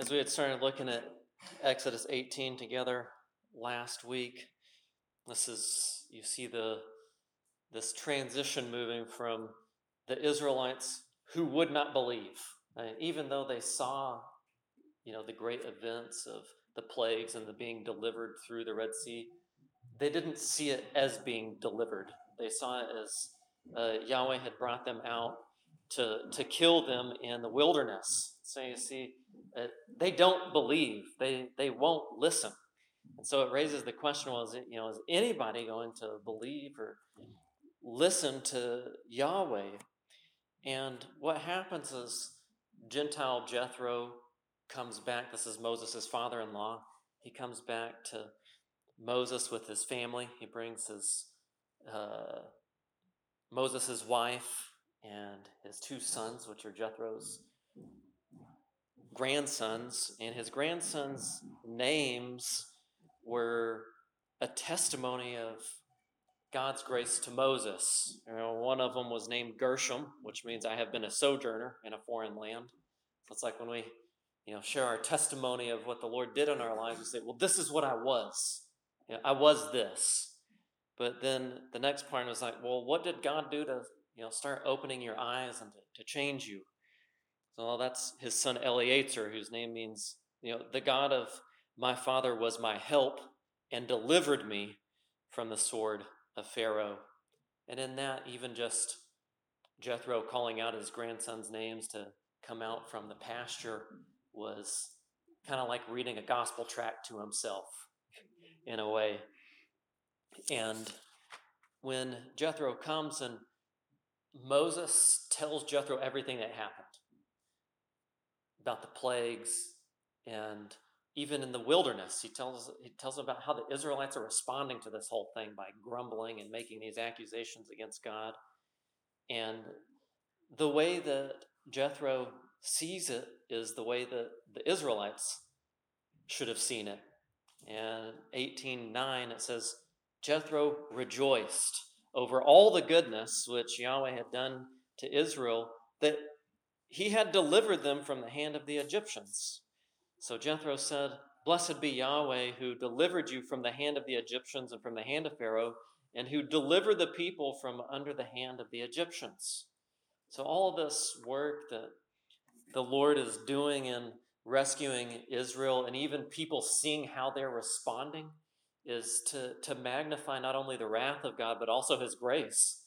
As we had started looking at Exodus 18 together last week, this is you see the this transition moving from the Israelites who would not believe, even though they saw, you know, the great events of the plagues and the being delivered through the Red Sea, they didn't see it as being delivered. They saw it as uh, Yahweh had brought them out to to kill them in the wilderness. So you see, uh, they don't believe. They they won't listen. And so it raises the question: well, you know is anybody going to believe or listen to Yahweh? And what happens is Gentile Jethro comes back. This is Moses' father-in-law. He comes back to Moses with his family. He brings his uh, Moses' wife and his two sons, which are Jethro's grandsons, and his grandsons' names were a testimony of God's grace to Moses. You know, one of them was named Gershom, which means I have been a sojourner in a foreign land. So it's like when we, you know, share our testimony of what the Lord did in our lives, we say, "Well, this is what I was. You know, I was this." But then the next part was like, "Well, what did God do to, you know, start opening your eyes and to, to change you?" So that's his son Eleazar, whose name means, you know, the God of my father was my help and delivered me from the sword of Pharaoh. And in that, even just Jethro calling out his grandson's names to come out from the pasture was kind of like reading a gospel tract to himself in a way. And when Jethro comes and Moses tells Jethro everything that happened, about the plagues and even in the wilderness he tells he tells about how the israelites are responding to this whole thing by grumbling and making these accusations against god. And the way that jethro sees it is the way that the israelites should have seen it. And 18.9 it says jethro rejoiced over all the goodness which yahweh had done to israel that he had delivered them from the hand of the Egyptians. So Jethro said, Blessed be Yahweh, who delivered you from the hand of the Egyptians and from the hand of Pharaoh, and who delivered the people from under the hand of the Egyptians. So, all this work that the Lord is doing in rescuing Israel, and even people seeing how they're responding, is to, to magnify not only the wrath of God, but also his grace.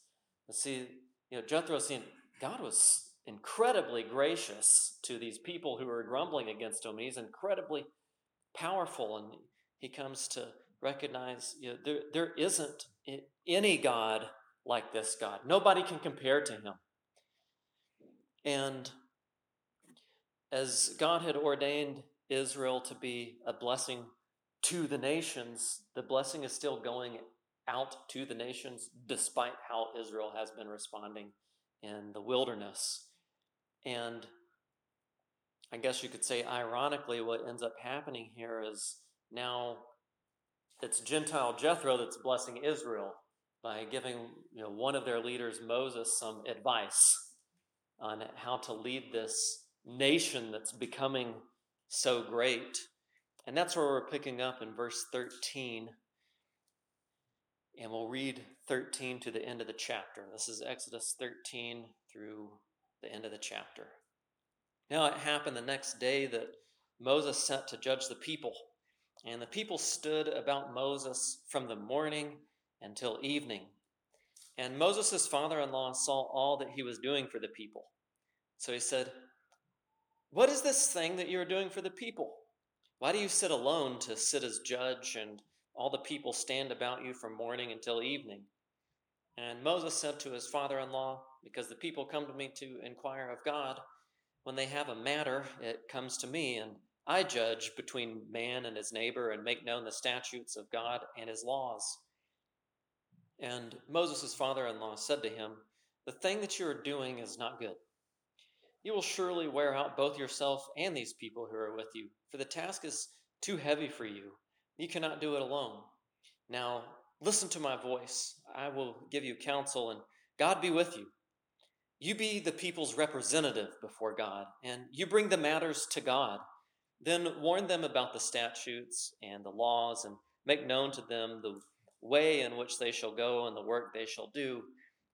see, you know, Jethro seeing God was incredibly gracious to these people who are grumbling against him. He's incredibly powerful, and he comes to recognize you know, there, there isn't any God like this God. Nobody can compare to him. And as God had ordained Israel to be a blessing to the nations, the blessing is still going out to the nations despite how Israel has been responding in the wilderness. And I guess you could say, ironically, what ends up happening here is now it's Gentile Jethro that's blessing Israel by giving you know, one of their leaders, Moses, some advice on how to lead this nation that's becoming so great. And that's where we're picking up in verse 13. And we'll read 13 to the end of the chapter. This is Exodus 13 through the end of the chapter. Now it happened the next day that Moses sent to judge the people, and the people stood about Moses from the morning until evening. And Moses' father in law saw all that he was doing for the people. So he said, What is this thing that you are doing for the people? Why do you sit alone to sit as judge, and all the people stand about you from morning until evening? And Moses said to his father in law, Because the people come to me to inquire of God, when they have a matter, it comes to me, and I judge between man and his neighbor and make known the statutes of God and his laws. And Moses' father in law said to him, The thing that you are doing is not good. You will surely wear out both yourself and these people who are with you, for the task is too heavy for you. You cannot do it alone. Now, Listen to my voice. I will give you counsel, and God be with you. You be the people's representative before God, and you bring the matters to God. Then warn them about the statutes and the laws, and make known to them the way in which they shall go and the work they shall do.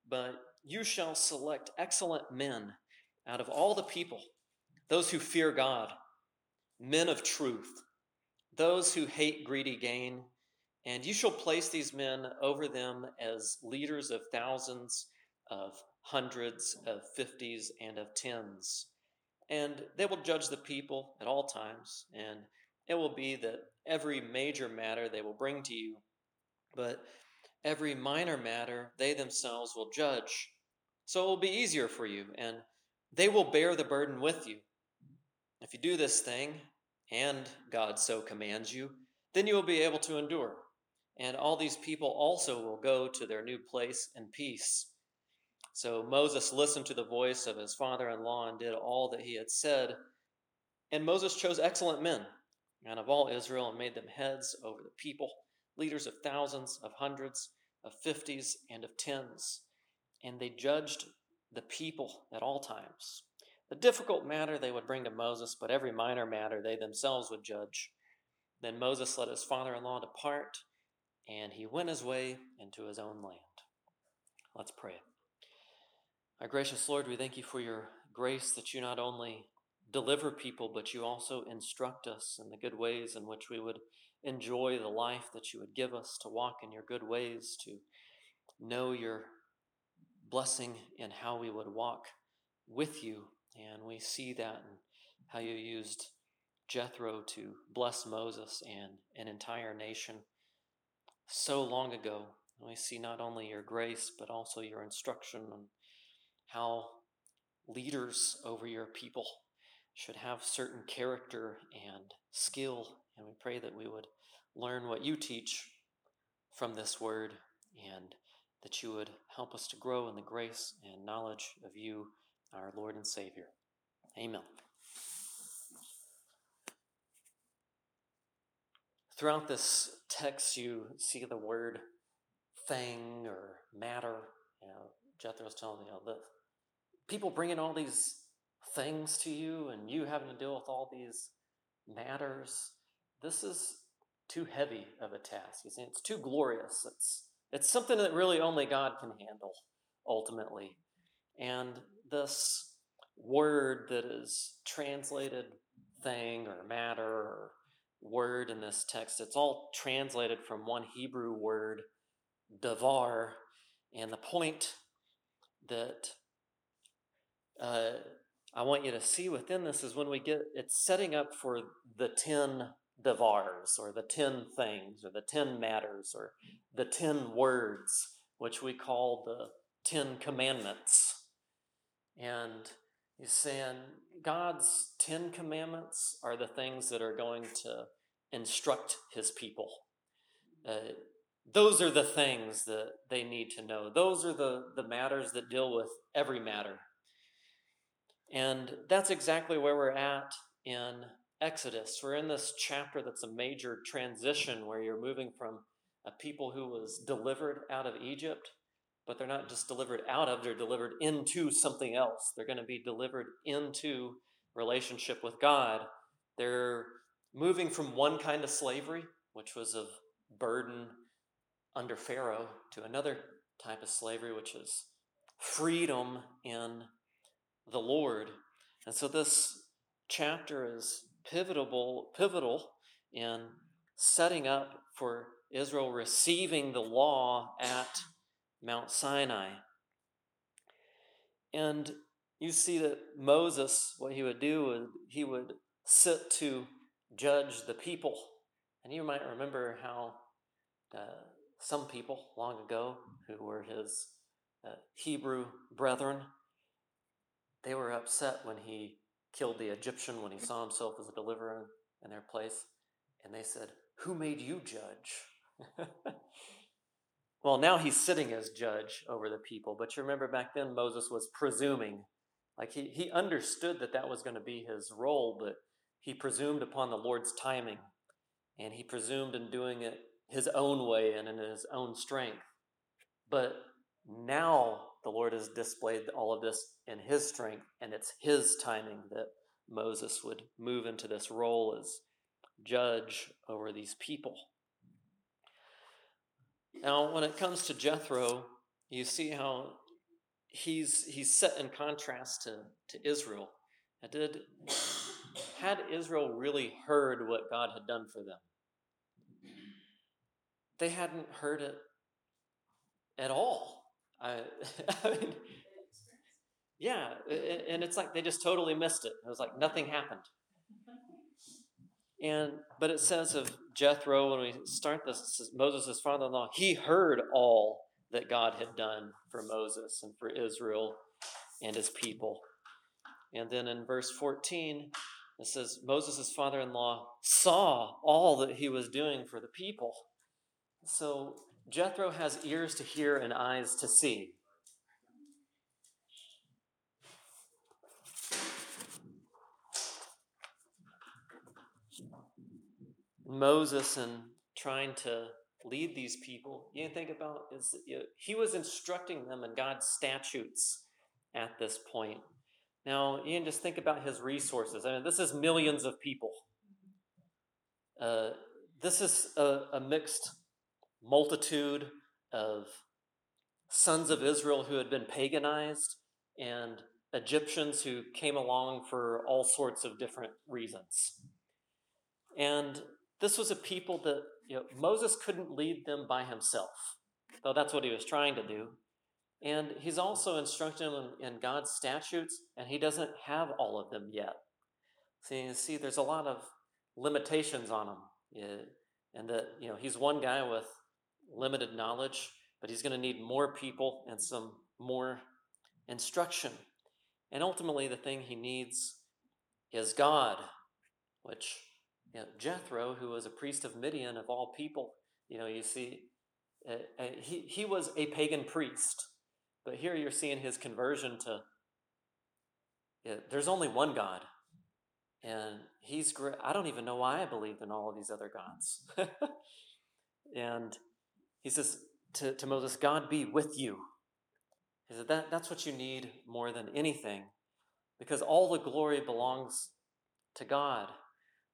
But you shall select excellent men out of all the people, those who fear God, men of truth, those who hate greedy gain, and you shall place these men over them as leaders of thousands, of hundreds, of fifties, and of tens and they will judge the people at all times, and it will be that every major matter they will bring to you, but every minor matter they themselves will judge. So it will be easier for you, and they will bear the burden with you. If you do this thing, and God so commands you, then you will be able to endure. And all these people also will go to their new place in peace. So Moses listened to the voice of his father in law and did all that he had said. And Moses chose excellent men and of all Israel and made them heads over the people, leaders of thousands, of hundreds, of fifties, and of tens. And they judged the people at all times. The difficult matter they would bring to Moses, but every minor matter they themselves would judge. Then Moses let his father in law depart, and he went his way into his own land. Let's pray. Our gracious Lord, we thank you for your grace that you not only deliver people, but you also instruct us in the good ways in which we would enjoy the life that you would give us, to walk in your good ways, to know your blessing in how we would walk with you. And we see that in how you used Jethro to bless Moses and an entire nation so long ago. we see not only your grace, but also your instruction and how leaders over your people should have certain character and skill. And we pray that we would learn what you teach from this word and that you would help us to grow in the grace and knowledge of you, our Lord and Savior. Amen. Throughout this text, you see the word thing or matter. You know, Jethro's telling you know, the people bringing all these things to you and you having to deal with all these matters, this is too heavy of a task. You see, it's too glorious. It's it's something that really only God can handle ultimately. And this word that is translated thing or matter or word in this text, it's all translated from one Hebrew word, davar. And the point that uh, I want you to see within this is when we get it's setting up for the 10 devars or the 10 things or the 10 matters or the 10 words, which we call the 10 commandments. And he's saying God's 10 commandments are the things that are going to instruct his people. Uh, those are the things that they need to know. Those are the, the matters that deal with every matter. And that's exactly where we're at in Exodus. We're in this chapter that's a major transition where you're moving from a people who was delivered out of Egypt, but they're not just delivered out of, they're delivered into something else. They're going to be delivered into relationship with God. They're moving from one kind of slavery, which was of burden under Pharaoh, to another type of slavery, which is freedom in the Lord. And so this chapter is pivotal, pivotal in setting up for Israel receiving the law at Mount Sinai. And you see that Moses, what he would do is he would sit to judge the people. And you might remember how uh, some people long ago who were his uh, Hebrew brethren they were upset when he killed the Egyptian, when he saw himself as a deliverer in their place. And they said, Who made you judge? well, now he's sitting as judge over the people. But you remember back then, Moses was presuming. Like he, he understood that that was going to be his role, but he presumed upon the Lord's timing. And he presumed in doing it his own way and in his own strength. But now the Lord has displayed all of this in His strength, and it's His timing that Moses would move into this role as judge over these people. Now, when it comes to Jethro, you see how he's he's set in contrast to, to Israel. did had Israel really heard what God had done for them? They hadn't heard it at all. Mean, yeah, and it's like they just totally missed it. It was like nothing happened. And but it says of Jethro when we start this, Moses' father-in-law, he heard all that God had done for Moses and for Israel and his people. And then in verse 14, it says Moses' father-in-law saw all that he was doing for the people. So Jethro has ears to hear and eyes to see. Moses and trying to lead these people, you think about is he was instructing them in God's statutes at this point. Now, you can just think about his resources. I mean, this is millions of people. Uh, this is a, a mixed multitude of sons of Israel who had been paganized and Egyptians who came along for all sorts of different reasons. And this was a people that you know, Moses couldn't lead them by himself, though that's what he was trying to do. And he's also instructing them in, God's statutes, and he doesn't have all of them yet. So you see, there's a lot of limitations on him. Yeah, and that, you know, he's one guy with limited knowledge, but he's going to need more people and some more instruction. And ultimately, the thing he needs is God, which you know, Jethro, who was a priest of Midian of all people, you know, you see, uh, uh, he, he was a pagan priest. But here you're seeing his conversion to there's only one God. And he's. I don't even know why I believed in all of these other gods. and he says to, to Moses, God be with you. He said, that, That's what you need more than anything, because all the glory belongs to God,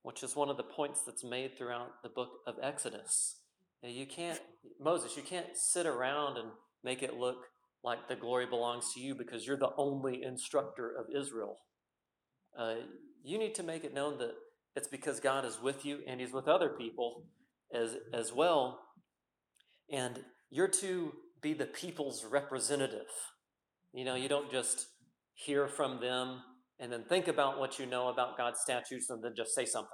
which is one of the points that's made throughout the book of Exodus. You can't, Moses, you can't sit around and make it look like the glory belongs to you because you're the only instructor of Israel. Uh, you need to make it known that it's because God is with you and He's with other people as, as well and you're to be the people's representative. You know, you don't just hear from them and then think about what you know about God's statutes and then just say something.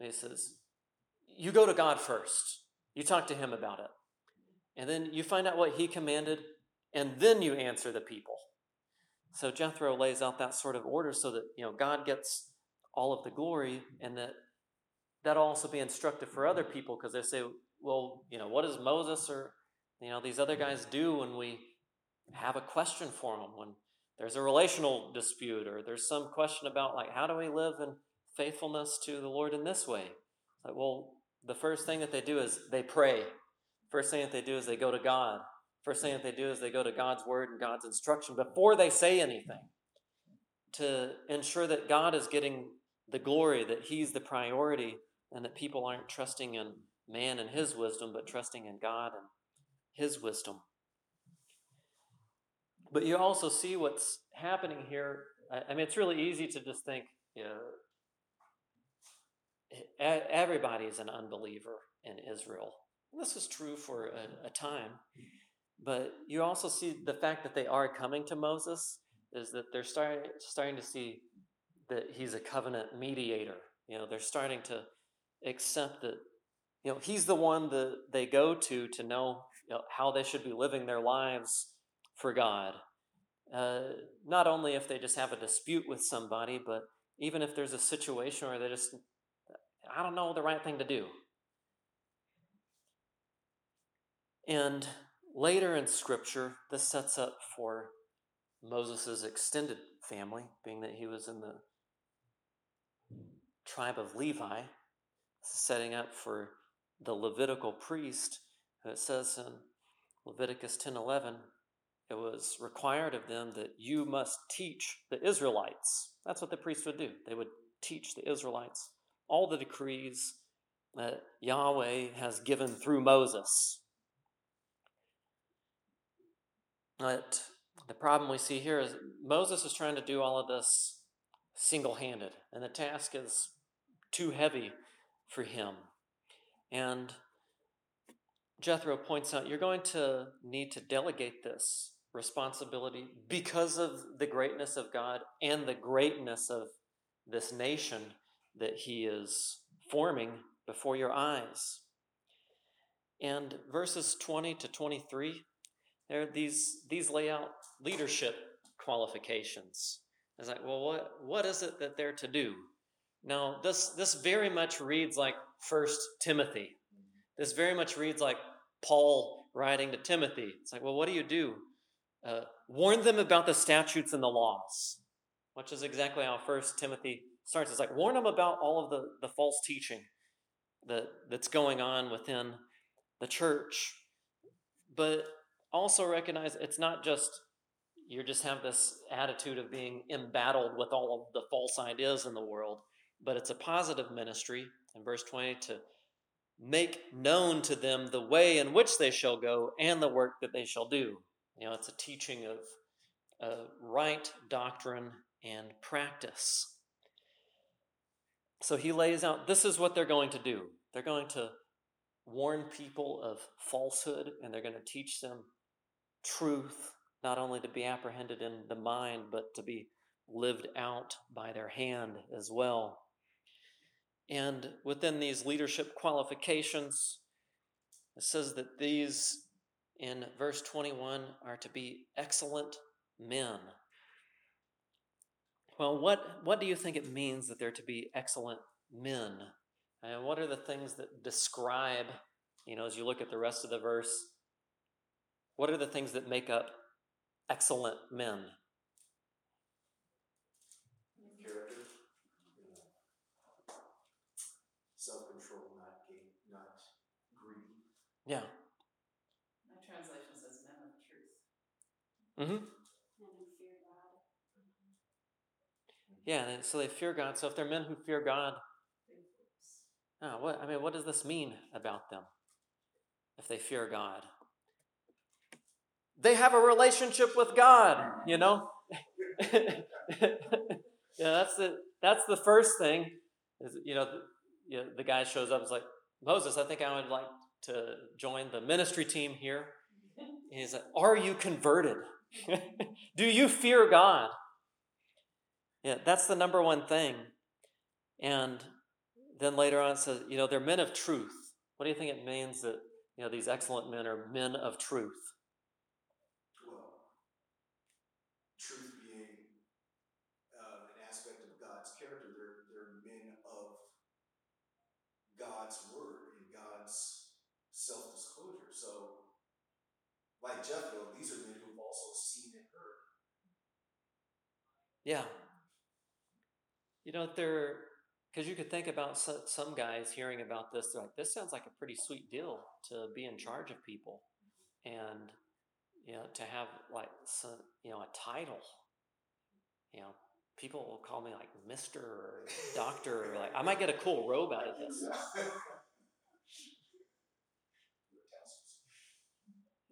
he says, You go to God first, you talk to Him about it. And then you find out what He commanded, and then you answer the people. So Jethro lays out that sort of order so that, you know, God gets all of the glory and that that'll also be instructive for other people because they say, well, you know, what does Moses or, you know, these other guys do when we have a question for them, when there's a relational dispute or there's some question about, like, how do we live in faithfulness to the Lord in this way? Like, well, the first thing that they do is they pray. First thing that they do is they go to God. First thing that they do is they go to God's word and God's instruction before they say anything to ensure that God is getting the glory, that He's the priority, and that people aren't trusting in man and his wisdom, but trusting in God and his wisdom. But you also see what's happening here. I mean, it's really easy to just think, you know, everybody is an unbeliever in Israel. This is true for a, a time. But you also see the fact that they are coming to Moses is that they're starting starting to see that he's a covenant mediator. You know, they're starting to accept that you know, he's the one that they go to to know, you know how they should be living their lives for God. Uh, not only if they just have a dispute with somebody, but even if there's a situation where they just, I don't know the right thing to do. And later in Scripture, this sets up for Moses' extended family, being that he was in the tribe of Levi, setting up for the Levitical priest, uh, it says in Leviticus 10:11, it was required of them that you must teach the Israelites. That's what the priests would do. They would teach the Israelites all the decrees that Yahweh has given through Moses. But the problem we see here is Moses is trying to do all of this single handed, and the task is too heavy for him. And Jethro points out you're going to need to delegate this responsibility because of the greatness of God and the greatness of this nation that He is forming before your eyes. And verses 20 to 23, there these these lay out leadership qualifications. It's like, well, what what is it that they're to do? Now, this this very much reads like First Timothy. This very much reads like Paul writing to Timothy. It's like, well, what do you do? Uh, warn them about the statutes and the laws, which is exactly how First Timothy starts. It's like warn them about all of the, the false teaching that, that's going on within the church. But also recognize it's not just you just have this attitude of being embattled with all of the false ideas in the world, but it's a positive ministry in verse 20 to make known to them the way in which they shall go and the work that they shall do. You know, it's a teaching of uh, right doctrine and practice. So he lays out this is what they're going to do. They're going to warn people of falsehood and they're going to teach them truth, not only to be apprehended in the mind, but to be lived out by their hand as well. And within these leadership qualifications, it says that these in verse 21 are to be excellent men. Well, what, what do you think it means that they're to be excellent men? And what are the things that describe, you know, as you look at the rest of the verse, what are the things that make up excellent men? Character, self control, not not greedy. Yeah. My translation says men of truth. Mm-hmm. Yeah, and so they fear God. So if they're men who fear God, oh, what I mean, what does this mean about them? If they fear God, they have a relationship with God. You know, yeah, that's the that's the first thing. Is you know, the, you know, the guy shows up. Is like Moses. I think I would like to join the ministry team here. And he's like, Are you converted? Do you fear God? Yeah, that's the number one thing. And then later on it says, you know, they're men of truth. What do you think it means that, you know, these excellent men are men of truth? Well, truth being uh, an aspect of God's character, they're, they're men of God's word and God's self disclosure. So, like Jethro, these are men who've also seen and heard. Yeah, you know, they're because you could think about some guys hearing about this, they're like, this sounds like a pretty sweet deal to be in charge of people and, you know, to have like, some, you know, a title. You know, people will call me like Mr. or Doctor, or like, I might get a cool robe out of this.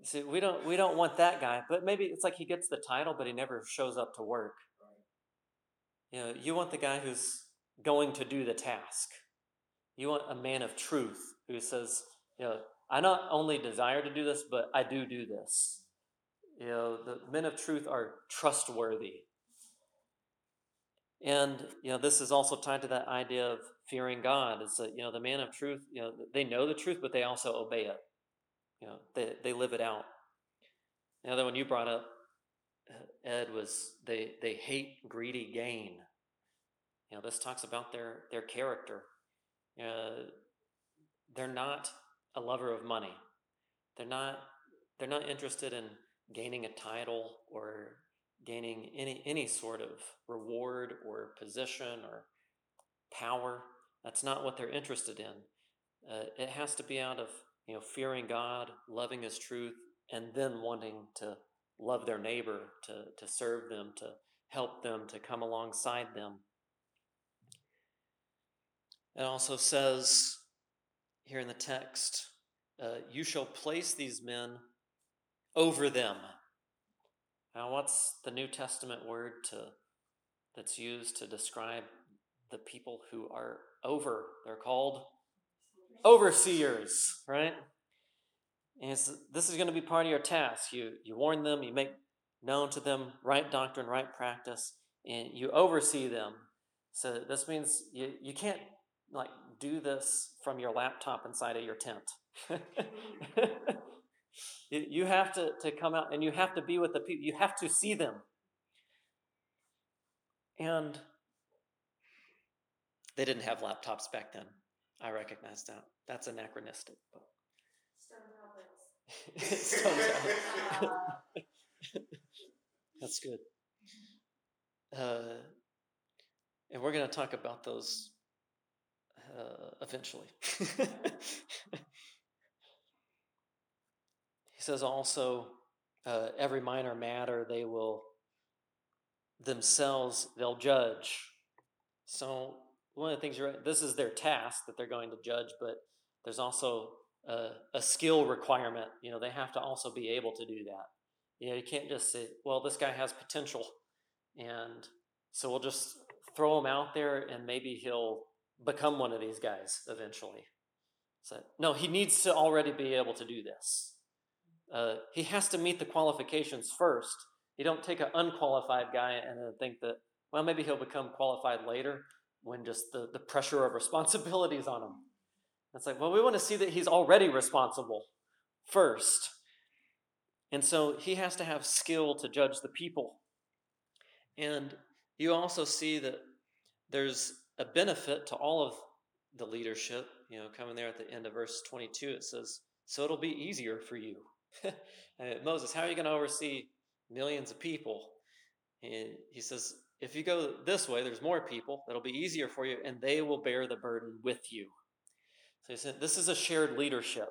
See, we don't we don't want that guy, but maybe it's like he gets the title, but he never shows up to work. You know, you want the guy who's going to do the task. You want a man of truth who says, you know, I not only desire to do this, but I do do this. You know, the men of truth are trustworthy. And, you know, this is also tied to that idea of fearing God. Is that, you know, the man of truth, you know, they know the truth, but they also obey it. You know, they, they live it out. The other one you brought up Ed, was they, they hate greedy gain. You know, this talks about their, their character. Uh, they're not a lover of money. They're not, they're not interested in gaining a title or gaining any, any sort of reward or position or power. That's not what they're interested in. Uh, it has to be out of you know fearing God, loving His truth, and then wanting to love their neighbor, to, to serve them, to help them, to come alongside them. It also says here in the text, uh, you shall place these men over them. Now, what's the New Testament word to that's used to describe the people who are over? They're called overseers, right? And this is going to be part of your task. You you warn them, you make known to them right doctrine, right practice, and you oversee them. So this means you, you can't like do this from your laptop inside of your tent. you, you have to, to come out and you have to be with the people. You have to see them. And they didn't have laptops back then. I recognize that. That's anachronistic. But That's good. Uh, and we're going to talk about those uh, eventually. he says also, uh, every minor matter they will themselves they'll judge. So one of the things you're right, this is their task that they're going to judge, but there's also a, a skill requirement. You know, they have to also be able to do that. You know, you can't just say, well, this guy has potential, and so we'll just throw him out there and maybe he'll become one of these guys eventually. So, no, he needs to already be able to do this. Uh, he has to meet the qualifications first. You don't take an unqualified guy and then think that, well, maybe he'll become qualified later when just the, the pressure of responsibilities on him. It's like, well, we want to see that he's already responsible first. And so he has to have skill to judge the people. And you also see that there's a benefit to all of the leadership. You know, coming there at the end of verse 22, it says, So it'll be easier for you. Uh, Moses, how are you going to oversee millions of people? And he says, If you go this way, there's more people. It'll be easier for you, and they will bear the burden with you. So he said, This is a shared leadership.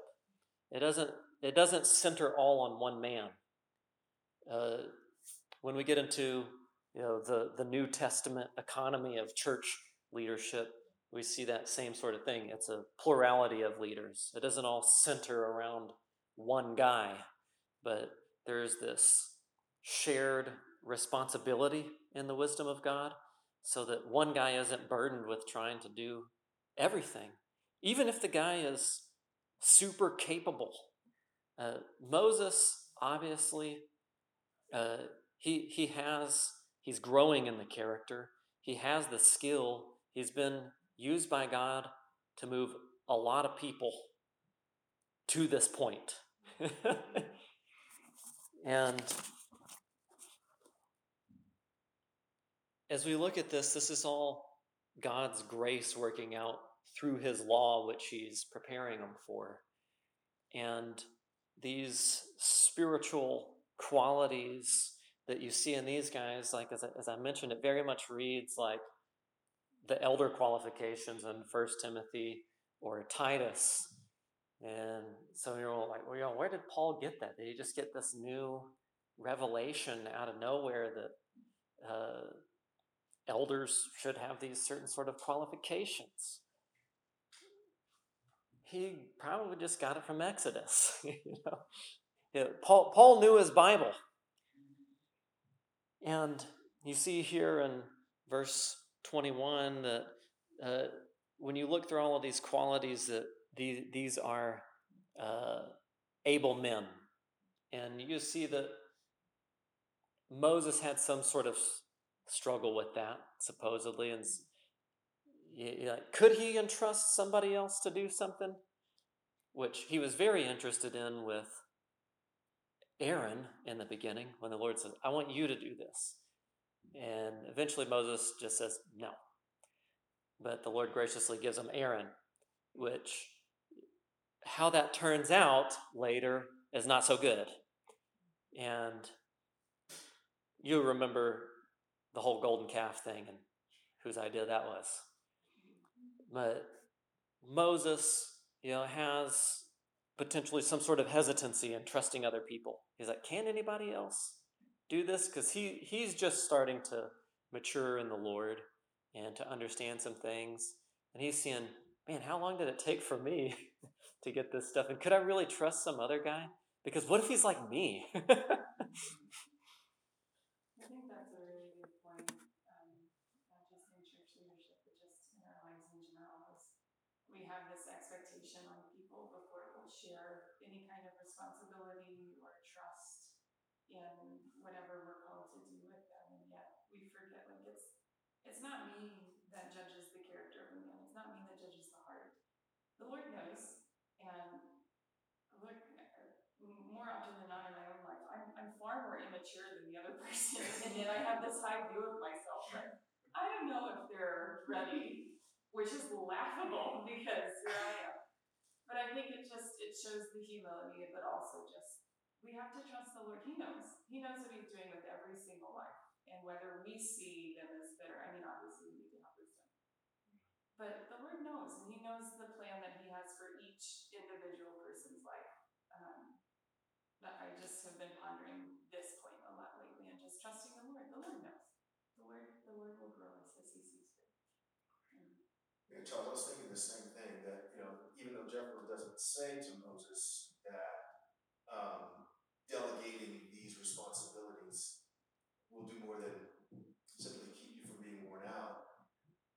It doesn't, it doesn't center all on one man. Uh, when we get into you know the, the New Testament economy of church leadership, we see that same sort of thing. It's a plurality of leaders. It doesn't all center around one guy, but there's this shared responsibility in the wisdom of God so that one guy isn't burdened with trying to do everything, even if the guy is super capable. Uh, Moses, obviously, uh, he, he has, he's growing in the character. He has the skill He's been used by God to move a lot of people to this point. and as we look at this, this is all God's grace working out through his law, which he's preparing them for. And these spiritual qualities that you see in these guys, like as I, as I mentioned, it very much reads like the elder qualifications in First Timothy or Titus. And so you're all like, well, you know, where did Paul get that? Did he just get this new revelation out of nowhere that uh, elders should have these certain sort of qualifications? He probably just got it from Exodus. you know, Paul, Paul knew his Bible. And you see here in verse 21 that uh, when you look through all of these qualities that these, these are uh, able men and you see that moses had some sort of struggle with that supposedly and yeah, could he entrust somebody else to do something which he was very interested in with aaron in the beginning when the lord says i want you to do this and eventually Moses just says no. But the Lord graciously gives him Aaron, which how that turns out later is not so good. And you remember the whole golden calf thing and whose idea that was. But Moses, you know, has potentially some sort of hesitancy in trusting other people. He's like, can anybody else do this because he he's just starting to mature in the Lord and to understand some things. And he's seeing, man, how long did it take for me to get this stuff? And could I really trust some other guy? Because what if he's like me? I think that's a really good point, um, not just in church leadership, but just in our lives in general, is we have this expectation on people before we'll share any kind of responsibility or trust in whatever we're called to do with them, and yet we forget, like, it's, it's not me that judges the character of a man, it's not me that judges the heart. The Lord knows, and look, more often than not in my own life, I'm, I'm immature than the other person, and yet I have this high view of myself. I don't know if they're ready, which is laughable because here I am. But I think it just it shows the humility, but also just we have to trust the Lord. He knows. He knows what He's doing with every single life, and whether we see them as better. I mean, obviously we need to have wisdom, but the Lord knows, and He knows the plan that He has for each individual person's life. Um, that I just have been pondering this point a lot lately and just trusting the Lord. The Lord knows. The Lord, the Lord will grow us as He sees fit. Yeah, Charles, I was thinking the same thing, that, you know, even though Jethro doesn't say to Moses that, um, delegating these responsibilities will do more than simply keep you from being worn out,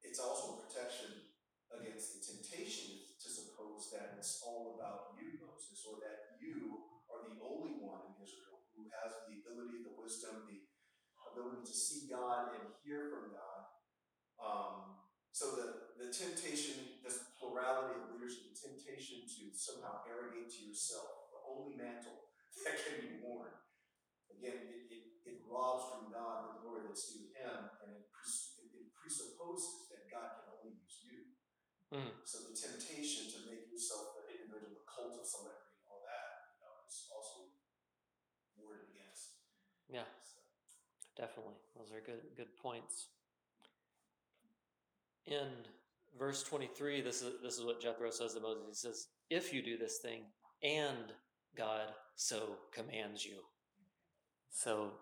it's also a protection against the temptation to suppose that it's all about you, Moses, or that you are the only one in Israel who has the ability, the wisdom, the ability to see God and hear from God. Um, so the, the temptation, this plurality of leadership, the temptation to somehow arrogate to yourself the only mantle that can be worn, again, it, it, it robs from God the glory that's due Him, and it, it, presupposes that God can only use you. Mm. So the temptation to make yourself an individual, the cult of celebrity, all that, you know, is also warded against. Yeah. So, Definitely. Those are good good points. In verse 23, this is this is what Jethro says to Moses. He says, "If you do this thing and God so commands you." So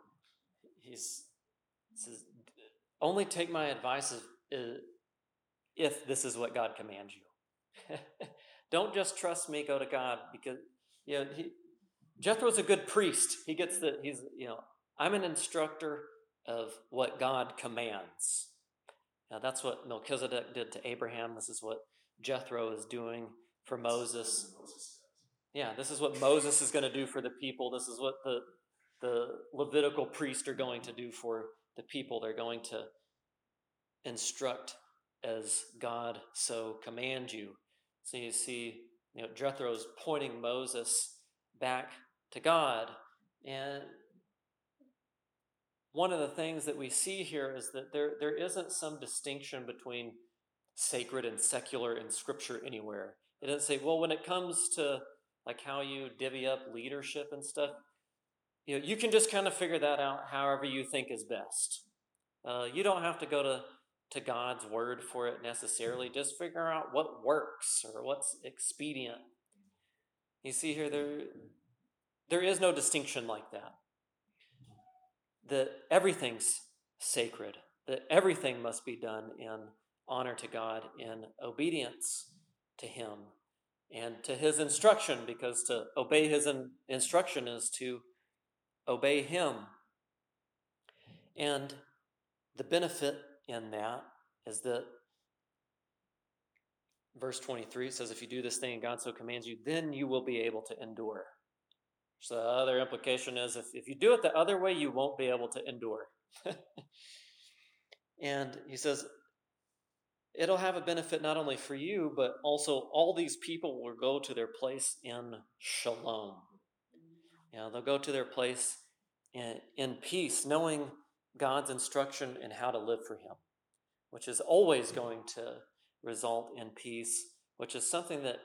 he's he says, "Only take my advice if, if this is what God commands you. Don't just trust me, go to God because you know, he Jethro's a good priest. He gets the he's you know, I'm an instructor of what God commands. Now, that's what Melchizedek did to Abraham. This is what Jethro is doing for Moses. Yeah, this is what Moses is going to do for the people. This is what the the Levitical priests are going to do for the people. They're going to instruct as God so command you. So you see, you know, Jethro's pointing Moses back to God. And one of the things that we see here is that there, there isn't some distinction between sacred and secular in scripture anywhere. It doesn't say, well, when it comes to like how you divvy up leadership and stuff, you know, you can just kind of figure that out however you think is best. Uh, you don't have to go to, to God's word for it necessarily. Just figure out what works or what's expedient. You see here, there, there is no distinction like that. That everything's sacred, that everything must be done in honor to God, in obedience to Him, and to His instruction, because to obey His in- instruction is to obey Him. And the benefit in that is that verse 23 says, If you do this thing and God so commands you, then you will be able to endure. So the other implication is if, if you do it the other way, you won't be able to endure. and he says, it'll have a benefit not only for you, but also all these people will go to their place in shalom. You know, they'll go to their place in, in peace, knowing God's instruction and how to live for Him, which is always going to result in peace, which is something that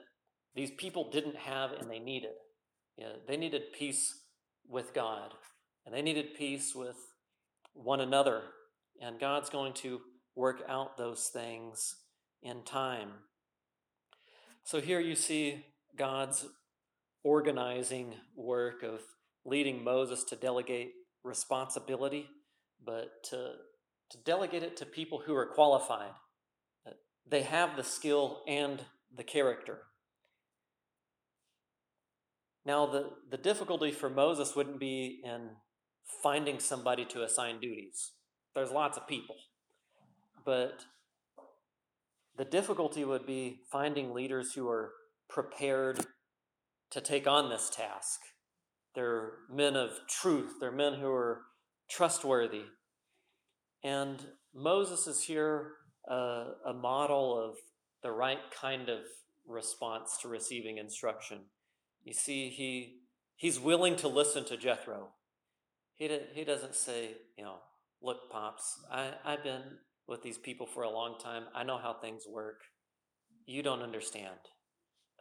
these people didn't have and they needed. Yeah, they needed peace with God, and they needed peace with one another. And God's going to work out those things in time. So here you see God's organizing work of leading Moses to delegate responsibility, but to, to delegate it to people who are qualified. They have the skill and the character. Now, the, the difficulty for Moses wouldn't be in finding somebody to assign duties. There's lots of people. But the difficulty would be finding leaders who are prepared to take on this task. They're men of truth, they're men who are trustworthy. And Moses is here uh, a model of the right kind of response to receiving instruction. You see, he, he's willing to listen to Jethro. He, he doesn't say, you know, look, Pops, I, I've been with these people for a long time. I know how things work. You don't understand.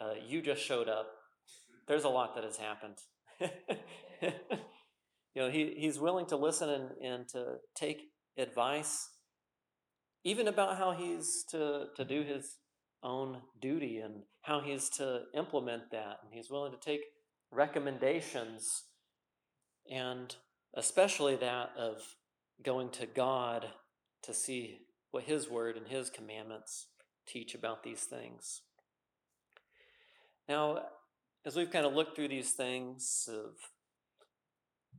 Uh, you just showed up. There's a lot that has happened. you know, he, he's willing to listen and, and to take advice, even about how he's to, to do his own duty and how he's to implement that. And he's willing to take recommendations, and especially that of going to God to see what His Word and His commandments teach about these things. Now, as we've kind of looked through these things of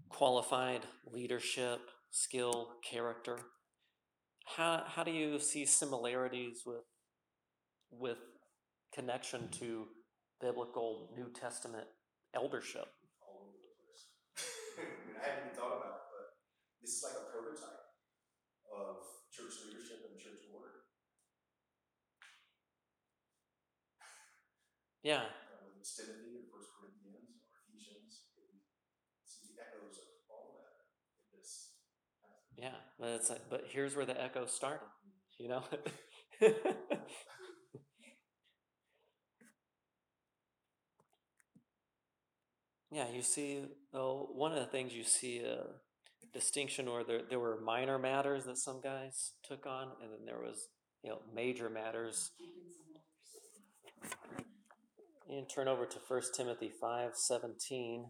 qualified leadership, skill, character, how, how do you see similarities with, with connection to biblical New Testament eldership? I hadn't even thought about it, but this is like a prototype of church leadership and church word. Yeah, Uh, whether it's Timothy or First Corinthians or Ephesians, we see the echoes of all of that in this. passage. yeah. But it's like, but here's where the echo started, you know? yeah, you see, oh, one of the things you see a distinction or there, there were minor matters that some guys took on, and then there was, you know, major matters. Can turn over to 1 Timothy 5 17.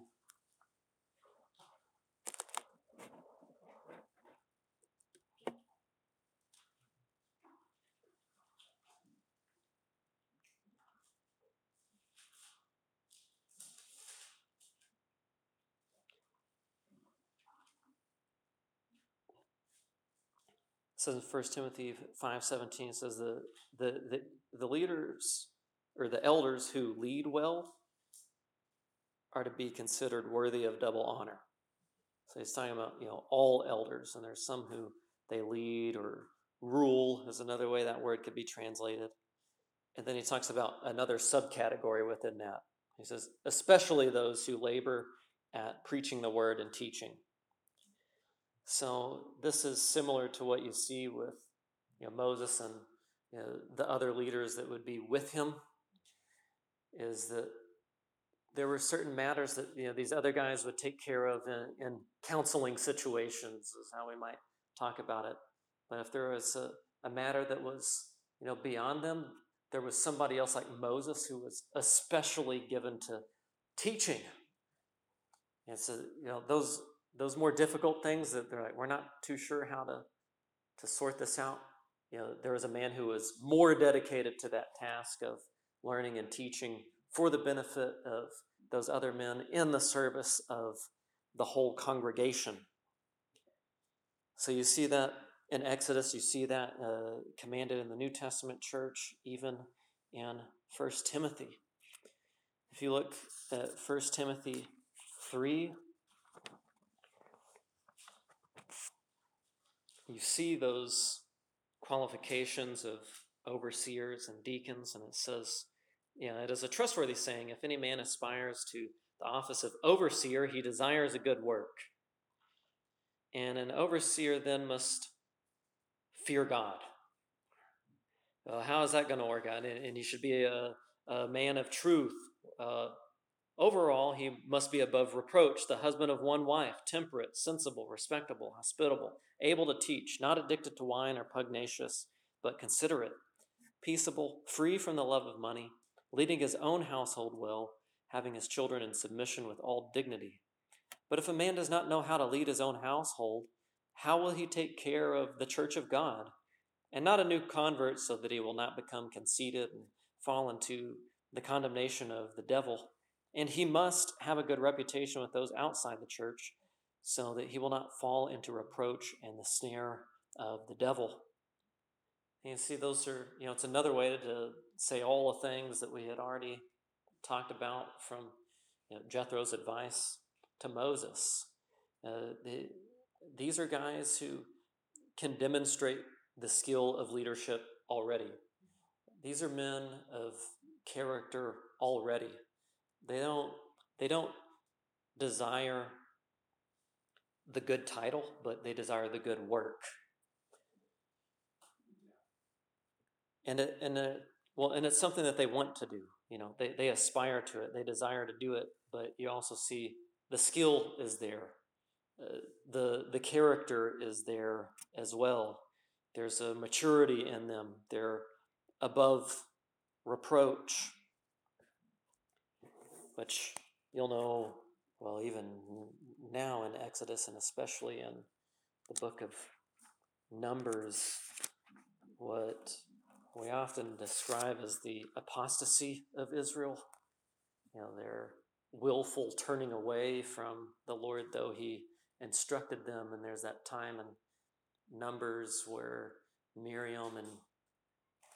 says in 1 Timothy 5:17 says the, the the the leaders or the elders who lead well are to be considered worthy of double honor. So he's talking about, you know, all elders and there's some who they lead or rule is another way that word could be translated. And then he talks about another subcategory within that. He says, especially those who labor at preaching the word and teaching. So this is similar to what you see with you know, Moses and you know, the other leaders that would be with him. Is that there were certain matters that you know these other guys would take care of in, in counseling situations, is how we might talk about it. But if there was a, a matter that was you know beyond them, there was somebody else like Moses who was especially given to teaching. And so you know those those more difficult things that they're like, we're not too sure how to, to sort this out. You know, there was a man who was more dedicated to that task of learning and teaching for the benefit of those other men in the service of the whole congregation. So you see that in Exodus, you see that uh, commanded in the New Testament church, even in First Timothy. If you look at First Timothy 3, you see those qualifications of overseers and deacons, and it says, yeah, it is a trustworthy saying if any man aspires to the office of overseer, he desires a good work. And an overseer then must fear God. How is that going to work out? And, and he should be a, a man of truth. Uh, overall, he must be above reproach, the husband of one wife, temperate, sensible, respectable, hospitable, able to teach, not addicted to wine or pugnacious, but considerate, peaceable, free from the love of money, leading his own household well, having his children in submission with all dignity. But if a man does not know how to lead his own household, how will he take care of the church of God? And not a new convert, so that he will not become conceited and fall into the condemnation of the devil. And he must have a good reputation with those outside the church, so that he will not fall into reproach and the snare of the devil. You see, those are, you know, it's another way to say all the things that we had already talked about from you know, Jethro's advice to Moses. Uh, the, these are guys who can demonstrate the skill of leadership already. These are men of character already. They don't they don't desire the good title, but they desire the good work. And it, and it, well, and it's something that they want to do. You know, they, they aspire to it. They desire to do it. But you also see the skill is there. Uh, the the character is there as well. There's a maturity in them. They're above reproach, which you'll know well even now in Exodus and especially in the book of Numbers, what we often describe as the apostasy of Israel. You know, their willful turning away from the Lord, though He instructed them. And there's that time in Numbers where Miriam and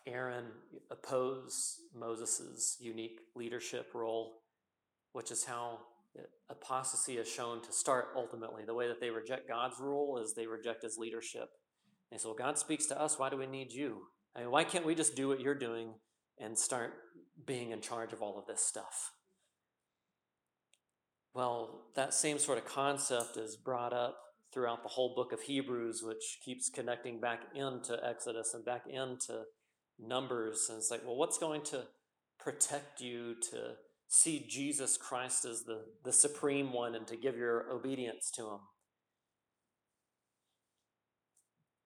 Aaron oppose Moses' unique leadership role, which is how apostasy is shown to start ultimately. The way that they reject God's rule is they reject his leadership. And so God speaks to us. Why do we need you? I mean, why can't we just do what you're doing and start being in charge of all of this stuff? Well, that same sort of concept is brought up throughout the whole book of Hebrews, which keeps connecting back into Exodus and back into Numbers. And it's like, well, what's going to protect you to see Jesus Christ as the, the supreme one and to give your obedience to him?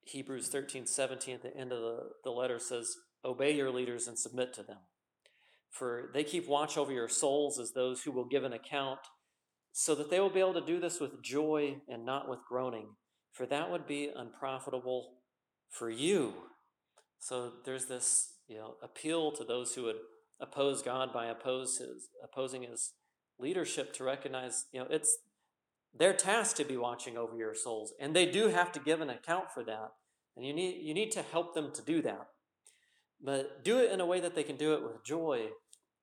Hebrews 13, 17 at the end of the, the letter says, Obey your leaders and submit to them. For they keep watch over your souls as those who will give an account, so that they will be able to do this with joy and not with groaning, for that would be unprofitable for you. So there's this you know, appeal to those who would oppose God by oppose his, opposing his leadership to recognize, you know, it's their task to be watching over your souls, and they do have to give an account for that. And you need you need to help them to do that. But do it in a way that they can do it with joy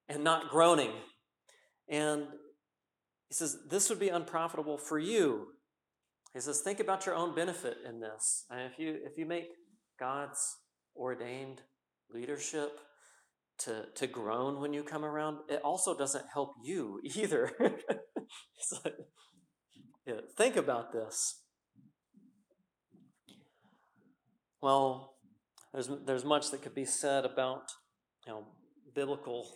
and not groaning. And he says, this would be unprofitable for you. He says, think about your own benefit in this. And if you if you make God's ordained leadership to, to groan when you come around, it also doesn't help you either. like, think about this. Well, there's there's much that could be said about you know biblical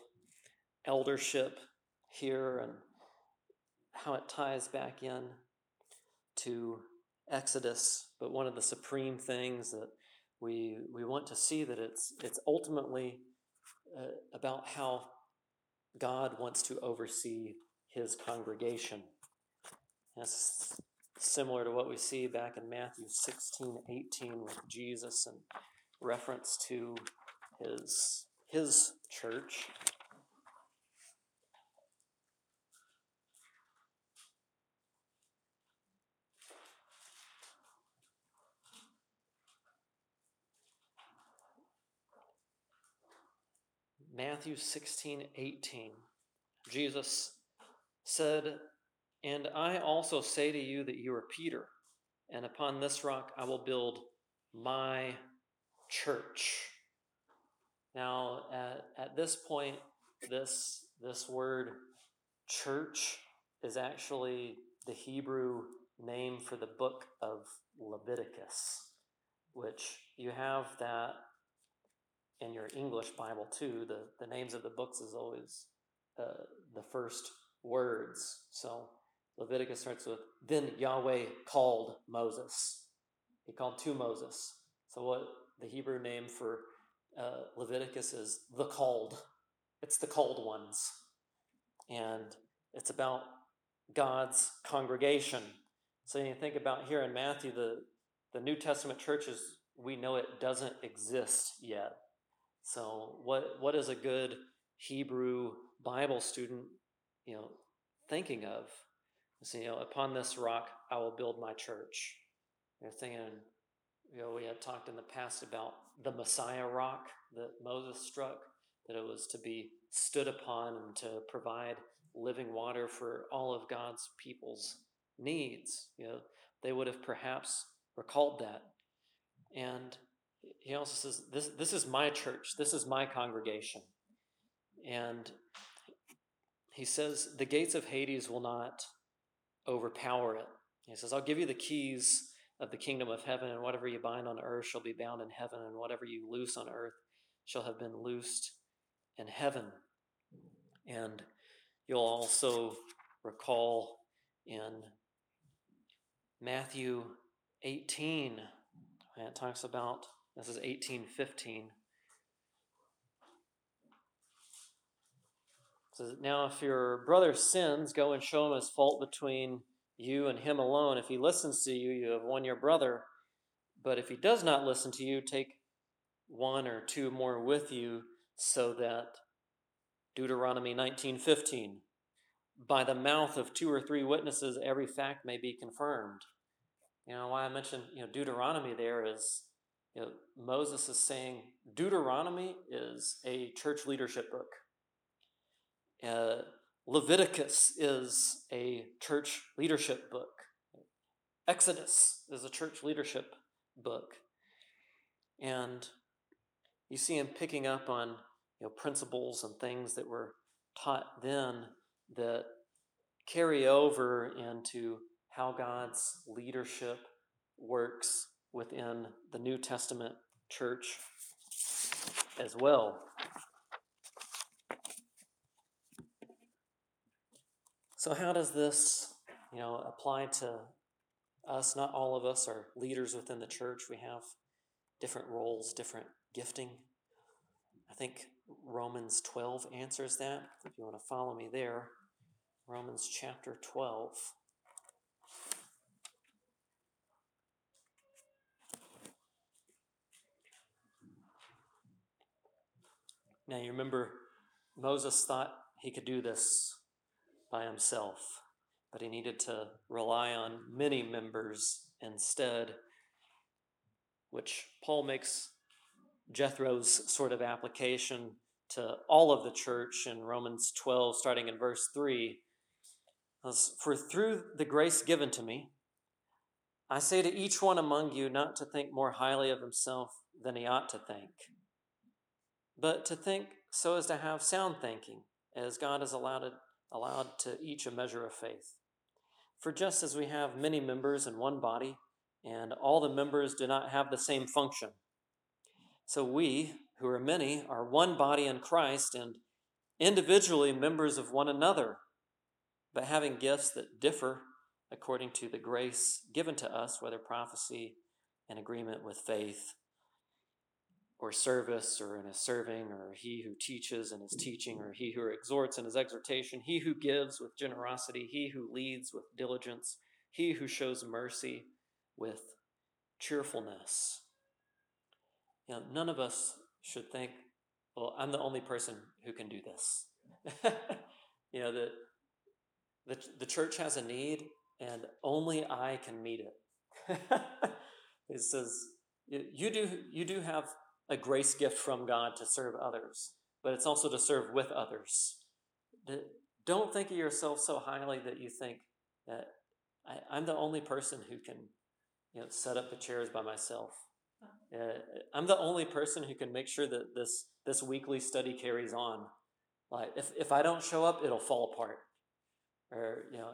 eldership here and how it ties back in to Exodus. But one of the supreme things that we we want to see that it's it's ultimately uh, about how God wants to oversee His congregation. That's similar to what we see back in Matthew 16, 18 with Jesus and reference to his, his church. Matthew 16, 18. Jesus said, and I also say to you that you are Peter, and upon this rock I will build my church. Now, at, at this point, this, this word church is actually the Hebrew name for the book of Leviticus, which you have that in your English Bible too. The, the names of the books is always uh, the first words. So Leviticus starts with, then Yahweh called Moses. He called to Moses. So, what the Hebrew name for uh, Leviticus is the called. It's the called ones. And it's about God's congregation. So you think about here in Matthew, the, the New Testament churches, we know it doesn't exist yet. So what what is a good Hebrew Bible student, you know, thinking of? So, you know, upon this rock I will build my church. They're thinking, you know, we had talked in the past about the Messiah rock that Moses struck, that it was to be stood upon and to provide living water for all of God's people's needs. You know, they would have perhaps recalled that. And he also says, This this is my church, this is my congregation. And he says, The gates of Hades will not overpower it. He says, I'll give you the keys of the kingdom of heaven, and whatever you bind on earth shall be bound in heaven, and whatever you loose on earth shall have been loosed in heaven. And you'll also recall in Matthew 18, and it talks about this is 1815. Now, if your brother sins, go and show him his fault between you and him alone. If he listens to you, you have won your brother. But if he does not listen to you, take one or two more with you, so that Deuteronomy 19:15, by the mouth of two or three witnesses, every fact may be confirmed. You know why I mentioned you know Deuteronomy there is you know Moses is saying Deuteronomy is a church leadership book. Uh, Leviticus is a church leadership book. Exodus is a church leadership book. And you see him picking up on you know, principles and things that were taught then that carry over into how God's leadership works within the New Testament church as well. So, how does this, you know, apply to us? Not all of us are leaders within the church. We have different roles, different gifting. I think Romans 12 answers that. If you want to follow me there, Romans chapter 12. Now, you remember Moses thought he could do this by himself, but he needed to rely on many members instead, which Paul makes Jethro's sort of application to all of the church in Romans 12, starting in verse 3. For through the grace given to me, I say to each one among you not to think more highly of himself than he ought to think, but to think so as to have sound thinking, as God has allowed it allowed to each a measure of faith. For just as we have many members in one body, and all the members do not have the same function, so we, who are many, are one body in Christ and individually members of one another, but having gifts that differ according to the grace given to us, whether prophecy in agreement with faith or service or in his serving, or he who teaches in his teaching, or he who exhorts in his exhortation, he who gives with generosity, he who leads with diligence, he who shows mercy with cheerfulness. You know, none of us should think, well, I'm the only person who can do this. you know, that the, the church has a need and only I can meet it. it says, you do, you do have a grace gift from God to serve others, but it's also to serve with others. Don't think of yourself so highly that you think that I, am the only person who can you know, set up the chairs by myself. Uh-huh. Uh, I'm the only person who can make sure that this, this weekly study carries on. Like if, if I don't show up, it'll fall apart. Or, you know,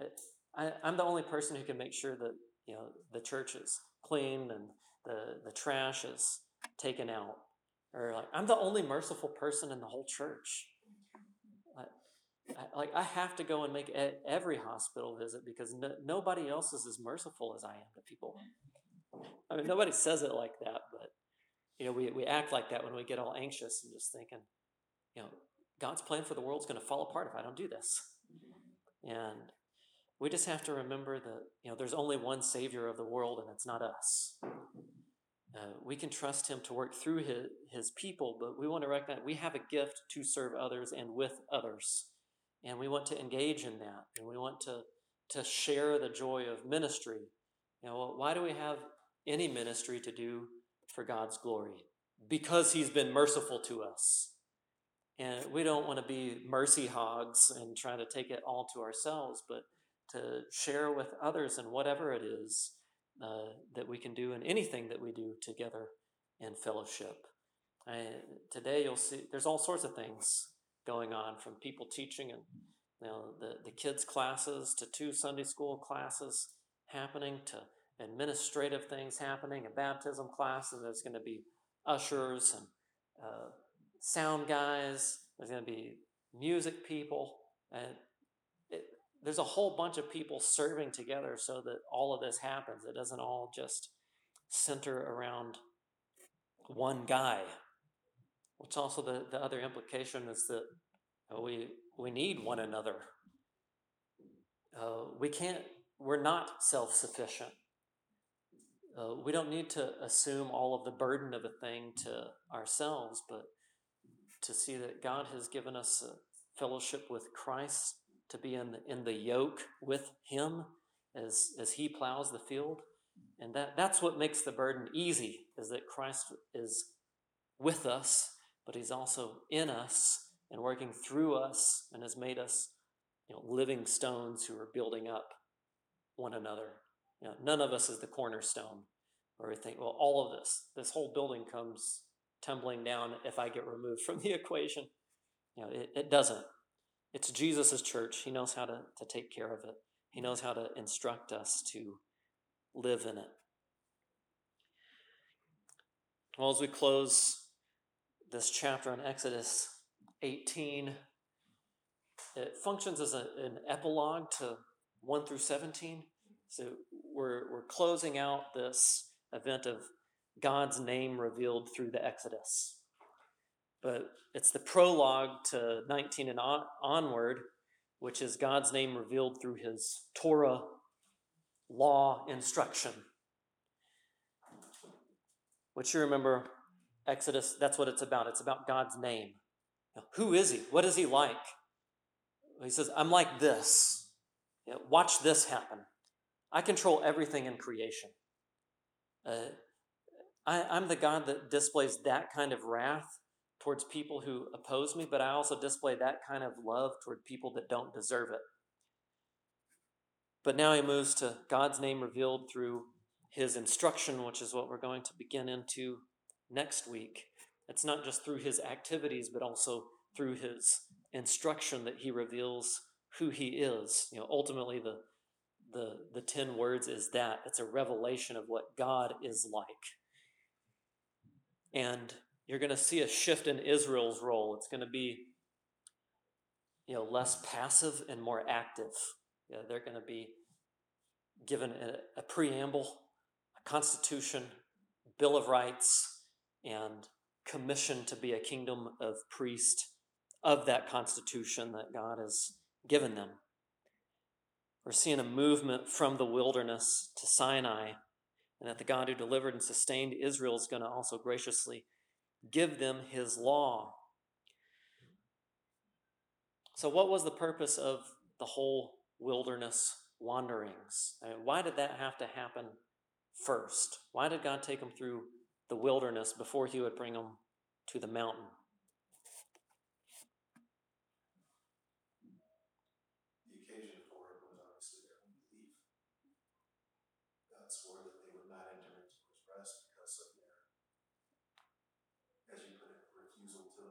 uh, uh, I, I'm the only person who can make sure that, you know, the church is clean and the, the trash is taken out. Or like, I'm the only merciful person in the whole church. Like, I have to go and make every hospital visit because no, nobody else is as merciful as I am to people. I mean, nobody says it like that, but, you know, we, we act like that when we get all anxious and just thinking, you know, God's plan for the world is going to fall apart if I don't do this. And we just have to remember that, you know, there's only one Savior of the world, and it's not us. Uh, we can trust Him to work through his, his people, but we want to recognize we have a gift to serve others and with others. And we want to engage in that. And we want to, to share the joy of ministry. You know, why do we have any ministry to do for God's glory? Because He's been merciful to us. And we don't want to be mercy hogs and try to take it all to ourselves, but to share with others and whatever it is uh, that we can do and anything that we do together in fellowship. Today you'll see there's all sorts of things going on from people teaching and you know the, the kids classes to two Sunday school classes happening to administrative things happening, a baptism class, and there's going to be ushers and uh, sound guys. There's going to be music people, and there's a whole bunch of people serving together so that all of this happens. It doesn't all just center around one guy. Which also the, the other implication is that we we need one another. Uh, we can't. We're not self sufficient. Uh, we don't need to assume all of the burden of a thing to ourselves, but to see that God has given us a fellowship with Christ, to be in the, in the yoke with Him as, as He plows the field. And that, that's what makes the burden easy, is that Christ is with us, but He's also in us and working through us and has made us you know, living stones who are building up one another. You know, none of us is the cornerstone where we think, well, all of this, this whole building comes tumbling down if I get removed from the equation. You know, it, it doesn't. It's Jesus' church. He knows how to, to take care of it. He knows how to instruct us to live in it. Well, as we close this chapter on Exodus 18, it functions as a, an epilogue to 1 through 17. So we're, we're closing out this event of God's name revealed through the Exodus. But it's the prologue to 19 and on, onward, which is God's name revealed through his Torah law instruction. Which you remember, Exodus, that's what it's about. It's about God's name. Who is he? What is he like? He says, I'm like this. Watch this happen. I control everything in creation. Uh, I, I'm the God that displays that kind of wrath towards people who oppose me, but I also display that kind of love toward people that don't deserve it. But now he moves to God's name revealed through his instruction, which is what we're going to begin into next week. It's not just through his activities, but also through his instruction that he reveals who he is. You know, ultimately the the the 10 words is that it's a revelation of what God is like. And you're going to see a shift in Israel's role. It's going to be you know less passive and more active. Yeah, they're going to be given a, a preamble, a constitution, bill of rights, and commissioned to be a kingdom of priests of that constitution that God has given them. We're seeing a movement from the wilderness to Sinai, and that the God who delivered and sustained Israel is going to also graciously give them his law. So, what was the purpose of the whole wilderness wanderings? I mean, why did that have to happen first? Why did God take them through the wilderness before he would bring them to the mountain? The occasion for it was obviously their unbelief. God swore that they would not enter into his rest because of their, as you put it, refusal to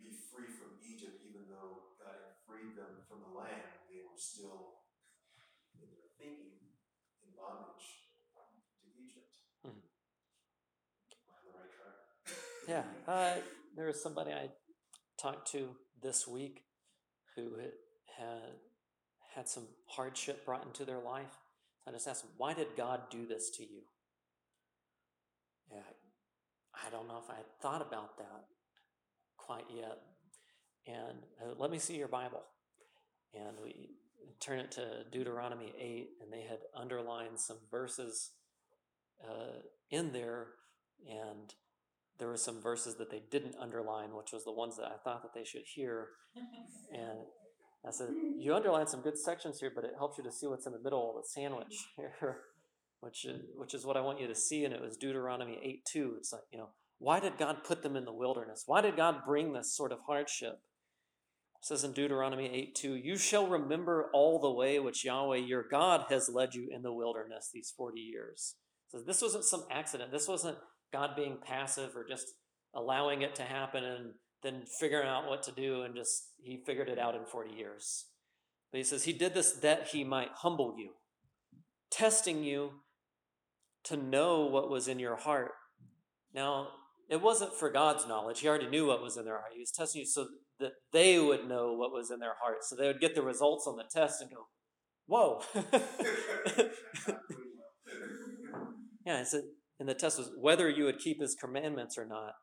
be free from Egypt, even though God had freed them from the land, they were still, in their thinking, in bondage to Egypt. Mhm. Am I on the right track? Yeah, uh, there was somebody I talked to this week who had had, had some hardship brought into their life. I just asked them, why did God do this to you? Yeah, I don't know if I had thought about that quite yet. And uh, let me see your Bible. and we turn it to Deuteronomy 8, and they had underlined some verses uh, in there, and there were some verses that they didn't underline, which was the ones that I thought that they should hear. And I said, you underlined some good sections here, but it helps you to see what's in the middle of the sandwich here, which is, which is what I want you to see. And it was Deuteronomy 8 2. It's like, you know, why did God put them in the wilderness? Why did God bring this sort of hardship? It says in Deuteronomy 8 2, You shall remember all the way which Yahweh your God has led you in the wilderness these 40 years. So this wasn't some accident. This wasn't God being passive or just allowing it to happen and then figuring out what to do and just he figured it out in 40 years. But he says he did this that he might humble you, testing you to know what was in your heart. Now, it wasn't for God's knowledge. He already knew what was in their heart. He was testing you so that they would know what was in their heart. So they would get the results on the test and go, Whoa. yeah, said, and the test was whether you would keep his commandments or not.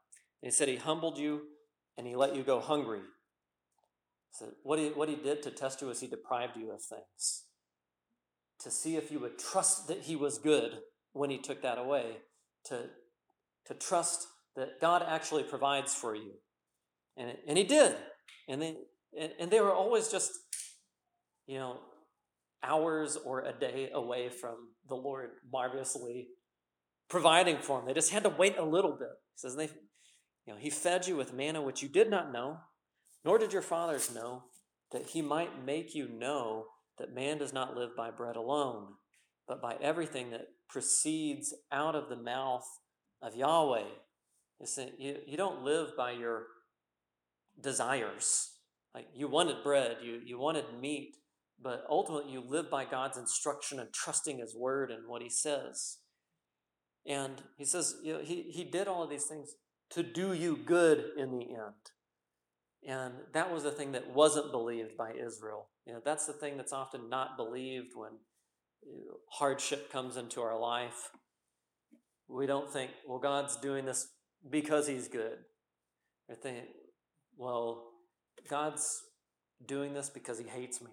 And he said he humbled you and he let you go hungry. So what he, what he did to test you is he deprived you of things. To see if you would trust that he was good when he took that away. To, to trust that God actually provides for you. And, and he did. And they, and, and they were always just, you know, hours or a day away from the Lord marvelously providing for them. They just had to wait a little bit. He says they you know, he fed you with manna which you did not know, nor did your fathers know, that he might make you know that man does not live by bread alone, but by everything that proceeds out of the mouth of Yahweh. You, you don't live by your desires. Like you wanted bread, you, you wanted meat, but ultimately you live by God's instruction and trusting His word and what He says. And He says you know, he, he did all of these things to do you good in the end. And that was the thing that wasn't believed by Israel. You know, that's the thing that's often not believed when hardship comes into our life. We don't think, well, God's doing this because He's good. We think, well, God's doing this because He hates me.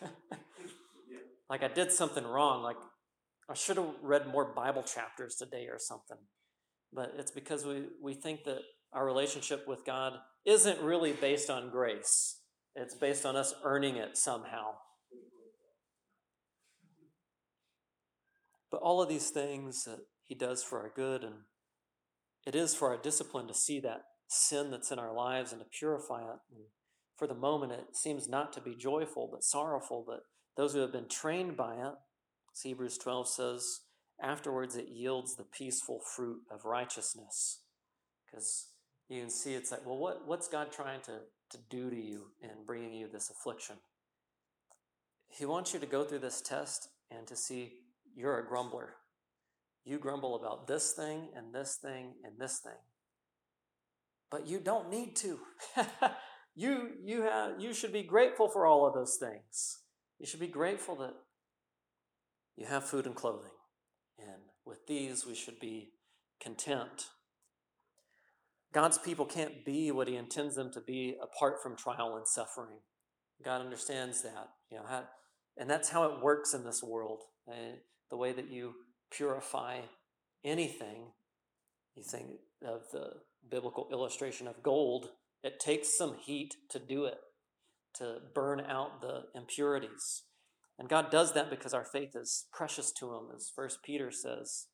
like I did something wrong. Like I should have read more Bible chapters today or something but it's because we, we think that our relationship with God isn't really based on grace. It's based on us earning it somehow. But all of these things that He does for our good, and it is for our discipline to see that sin that's in our lives and to purify it. And for the moment, it seems not to be joyful, but sorrowful. But those who have been trained by it, Hebrews 12 says, afterwards it yields the peaceful fruit of righteousness. Because you can see it's like, well, what, what's God trying to, to do to you in bringing you this affliction? He wants you to go through this test and to see you're a grumbler. You grumble about this thing and this thing and this thing. But you don't need to. you, you, have, you should be grateful for all of those things. You should be grateful that you have food and clothing. And with these, we should be content. God's people can't be what He intends them to be apart from trial and suffering. God understands that, you know, how, and that's how it works in this world. Uh, the way that you purify anything, you think of the biblical illustration of gold, it takes some heat to do it, to burn out the impurities. And God does that because our faith is precious to Him, as First Peter says.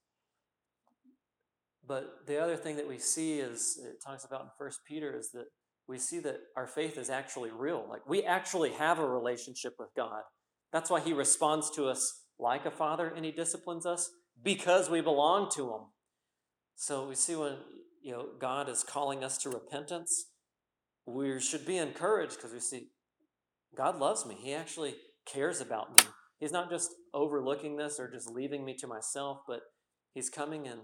But the other thing that we see is it talks about in First Peter is that we see that our faith is actually real. Like we actually have a relationship with God. That's why He responds to us like a father and He disciplines us because we belong to Him. So we see when you know God is calling us to repentance, we should be encouraged because we see God loves me. He actually cares about me. He's not just overlooking this or just leaving me to myself, but He's coming and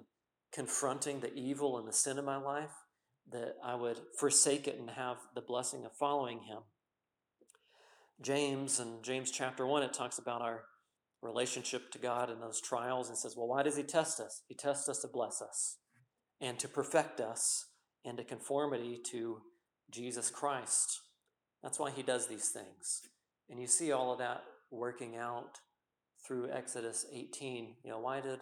confronting the evil and the sin in my life that I would forsake it and have the blessing of following Him. James, and James chapter 1, it talks about our relationship to God and those trials and says, Well, why does He test us? He tests us to bless us and to perfect us into conformity to Jesus Christ. That's why He does these things. And you see all of that working out through Exodus 18. You know, why did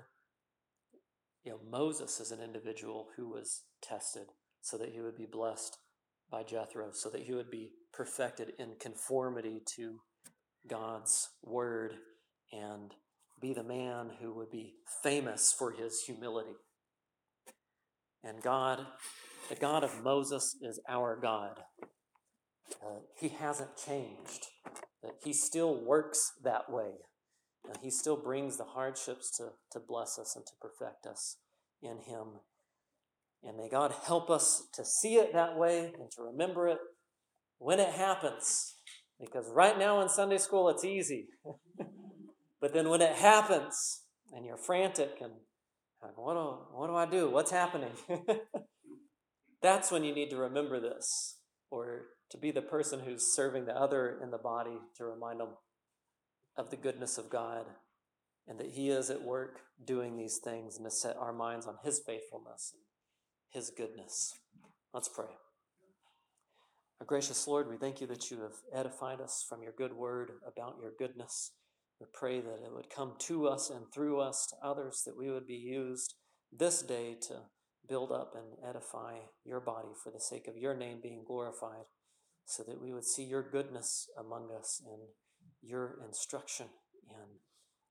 you know Moses as an individual who was tested so that he would be blessed by Jethro, so that he would be perfected in conformity to God's word and be the man who would be famous for his humility. And God, the God of Moses, is our God. Uh, he hasn't changed. Uh, he still works that way. Uh, he still brings the hardships to, to bless us and to perfect us in Him. And may God help us to see it that way and to remember it when it happens. Because right now in Sunday school, it's easy. but then when it happens and you're frantic and like, what do, what do I do? What's happening? That's when you need to remember this, or to be the person who's serving the other in the body to remind them of the goodness of God and that He is at work doing these things and to set our minds on His faithfulness and His goodness. Let's pray. Our gracious Lord, we thank you that you have edified us from your good word about your goodness. We pray that it would come to us and through us to others, that we would be used this day to build up and edify your body for the sake of your name being glorified, so that we would see your goodness among us and your instruction and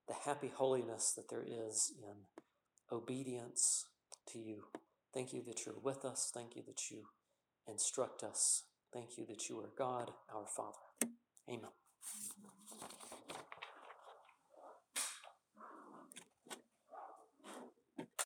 the happy holiness that there is in obedience to you. Thank you that you're with us. Thank you that you instruct us. Thank you that you are God, our Father. Amen.